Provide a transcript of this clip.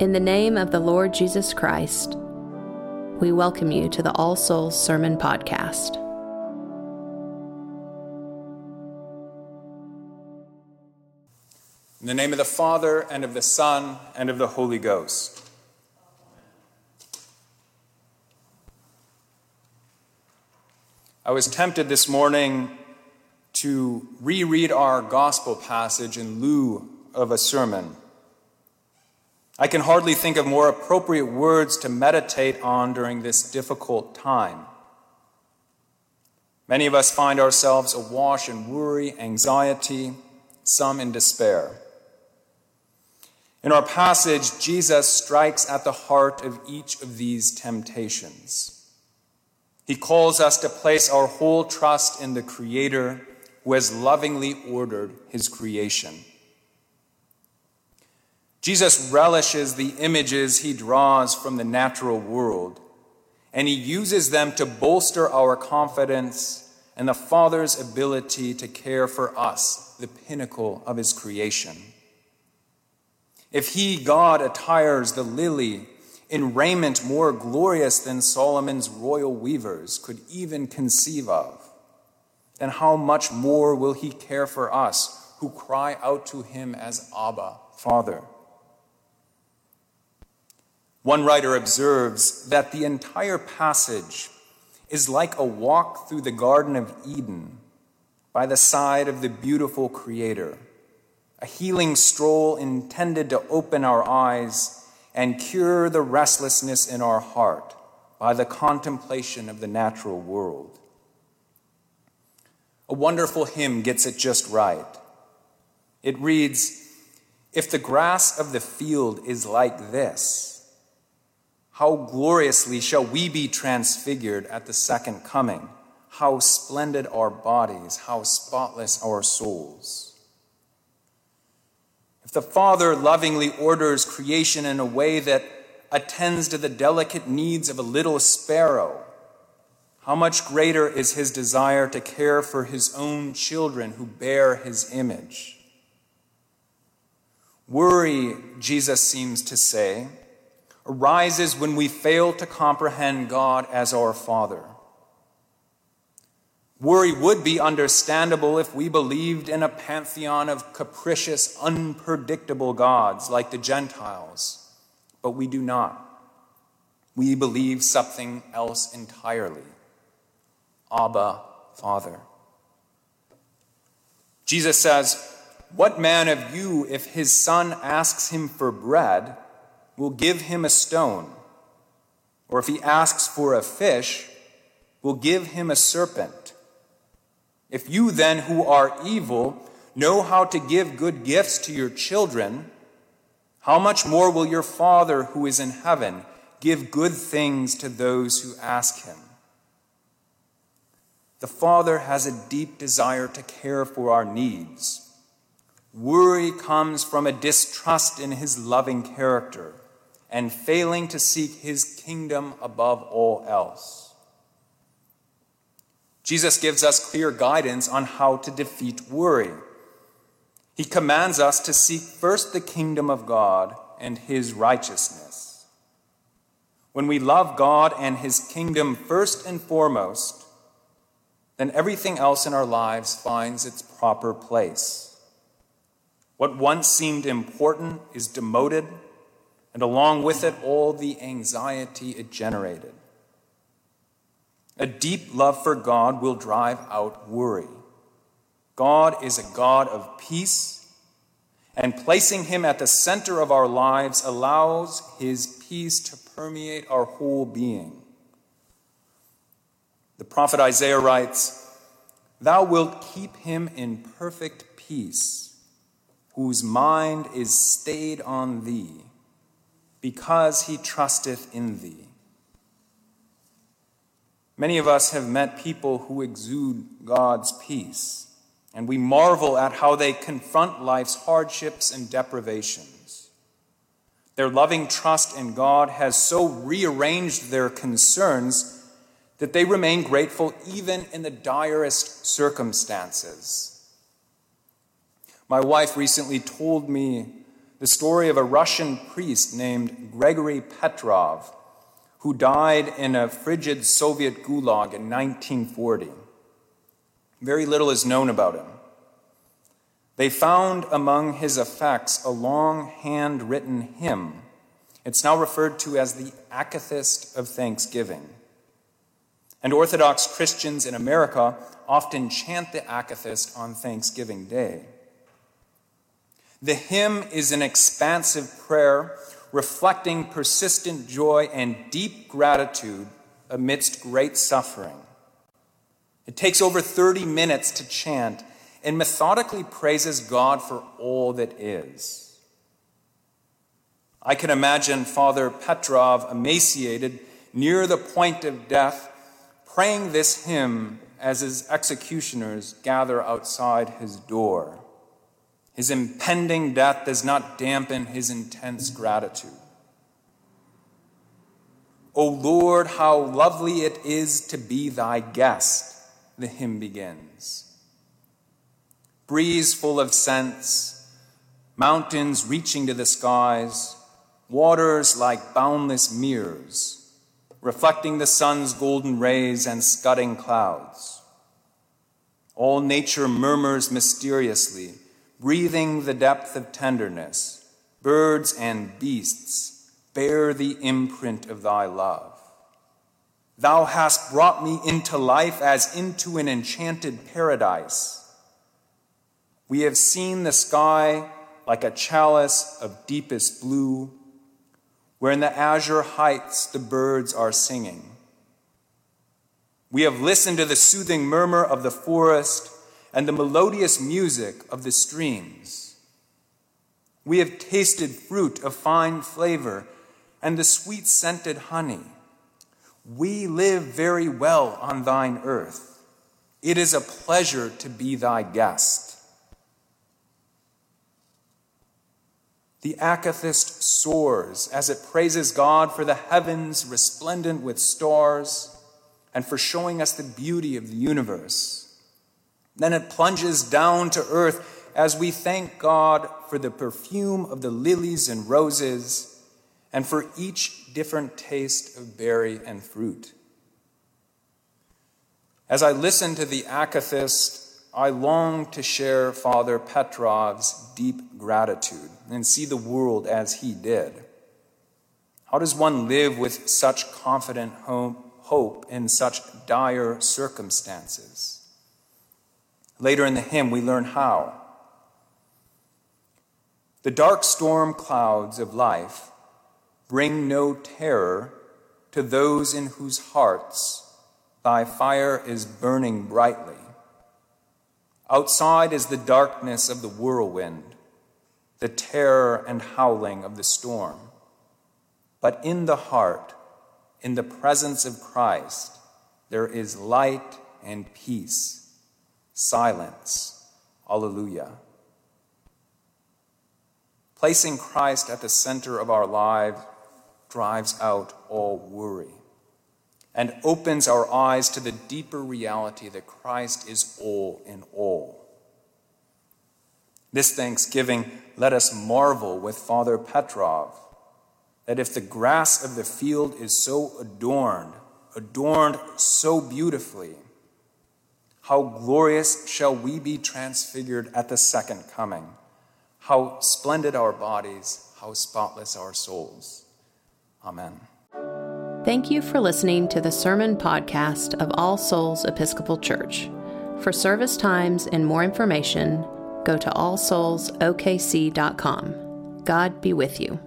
In the name of the Lord Jesus Christ, we welcome you to the All Souls Sermon Podcast. In the name of the Father, and of the Son, and of the Holy Ghost. I was tempted this morning to reread our gospel passage in lieu of a sermon. I can hardly think of more appropriate words to meditate on during this difficult time. Many of us find ourselves awash in worry, anxiety, some in despair. In our passage, Jesus strikes at the heart of each of these temptations. He calls us to place our whole trust in the Creator who has lovingly ordered his creation. Jesus relishes the images he draws from the natural world, and he uses them to bolster our confidence and the Father's ability to care for us, the pinnacle of his creation. If he, God, attires the lily in raiment more glorious than Solomon's royal weavers could even conceive of, then how much more will he care for us who cry out to him as Abba, Father? One writer observes that the entire passage is like a walk through the Garden of Eden by the side of the beautiful Creator, a healing stroll intended to open our eyes and cure the restlessness in our heart by the contemplation of the natural world. A wonderful hymn gets it just right. It reads If the grass of the field is like this, how gloriously shall we be transfigured at the second coming? How splendid our bodies, how spotless our souls. If the Father lovingly orders creation in a way that attends to the delicate needs of a little sparrow, how much greater is his desire to care for his own children who bear his image? Worry, Jesus seems to say, arises when we fail to comprehend God as our Father. Worry would be understandable if we believed in a pantheon of capricious, unpredictable gods like the Gentiles, but we do not. We believe something else entirely Abba, Father. Jesus says, What man of you, if his son asks him for bread, will give him a stone. Or if he asks for a fish, will give him a serpent. If you then, who are evil, know how to give good gifts to your children, how much more will your Father who is in heaven give good things to those who ask him? The Father has a deep desire to care for our needs. Worry comes from a distrust in his loving character and failing to seek his kingdom above all else. Jesus gives us clear guidance on how to defeat worry. He commands us to seek first the kingdom of God and his righteousness. When we love God and his kingdom first and foremost, then everything else in our lives finds its proper place. What once seemed important is demoted and along with it, all the anxiety it generated. A deep love for God will drive out worry. God is a God of peace, and placing Him at the center of our lives allows His peace to permeate our whole being. The prophet Isaiah writes, Thou wilt keep him in perfect peace, whose mind is stayed on thee because he trusteth in thee. Many of us have met people who exude God's peace, and we marvel at how they confront life's hardships and deprivations. Their loving trust in God has so rearranged their concerns that they remain grateful even in the direst circumstances. My wife recently told me the story of a Russian priest named Gregory Petrov, who died in a frigid Soviet gulag in 1940. Very little is known about him. They found among his effects a long handwritten hymn. It's now referred to as the Akathist of Thanksgiving. And Orthodox Christians in America often chant the Akathist on Thanksgiving Day. The hymn is an expansive prayer reflecting persistent joy and deep gratitude amidst great suffering. It takes over 30 minutes to chant and methodically praises God for all that is. I can imagine Father Petrov emaciated near the point of death, praying this hymn as his executioners gather outside his door. His impending death does not dampen his intense gratitude. O Lord, how lovely it is to be thy guest, the hymn begins. Breeze full of scents, mountains reaching to the skies, waters like boundless mirrors, reflecting the sun's golden rays and scudding clouds. All nature murmurs mysteriously breathing the depth of tenderness, birds and beasts bear the imprint of thy love. Thou hast brought me into life as into an enchanted paradise. We have seen the sky like a chalice of deepest blue, where in the azure heights the birds are singing. We have listened to the soothing murmur of the forest and the melodious music of the streams. We have tasted fruit of fine flavor and the sweet scented honey. We live very well on thine earth. It is a pleasure to be thy guest. The akathist soars as it praises God for the heavens resplendent with stars and for showing us the beauty of the universe. Then it plunges down to earth as we thank God for the perfume of the lilies and roses and for each different taste of berry and fruit. As I listen to the akathist, I long to share Father Petrov's deep gratitude and see the world as he did. How does one live with such confident hope in such dire circumstances? Later in the hymn, we learn how. The dark storm clouds of life bring no terror to those in whose hearts thy fire is burning brightly. Outside is the darkness of the whirlwind, the terror and howling of the storm. But in the heart, in the presence of Christ, there is light and peace silence. Alleluia. Placing Christ at the center of our lives drives out all worry and opens our eyes to the deeper reality that Christ is all in all. This Thanksgiving, let us marvel with Father Petrov that if the grass of the field is so adorned, adorned so beautifully, how glorious shall we be transfigured at the second coming? How splendid our bodies, how spotless our souls. Amen. Thank you for listening to the sermon podcast of All Souls Episcopal Church. For service times and more information, go to allsoulsokc.com. God be with you.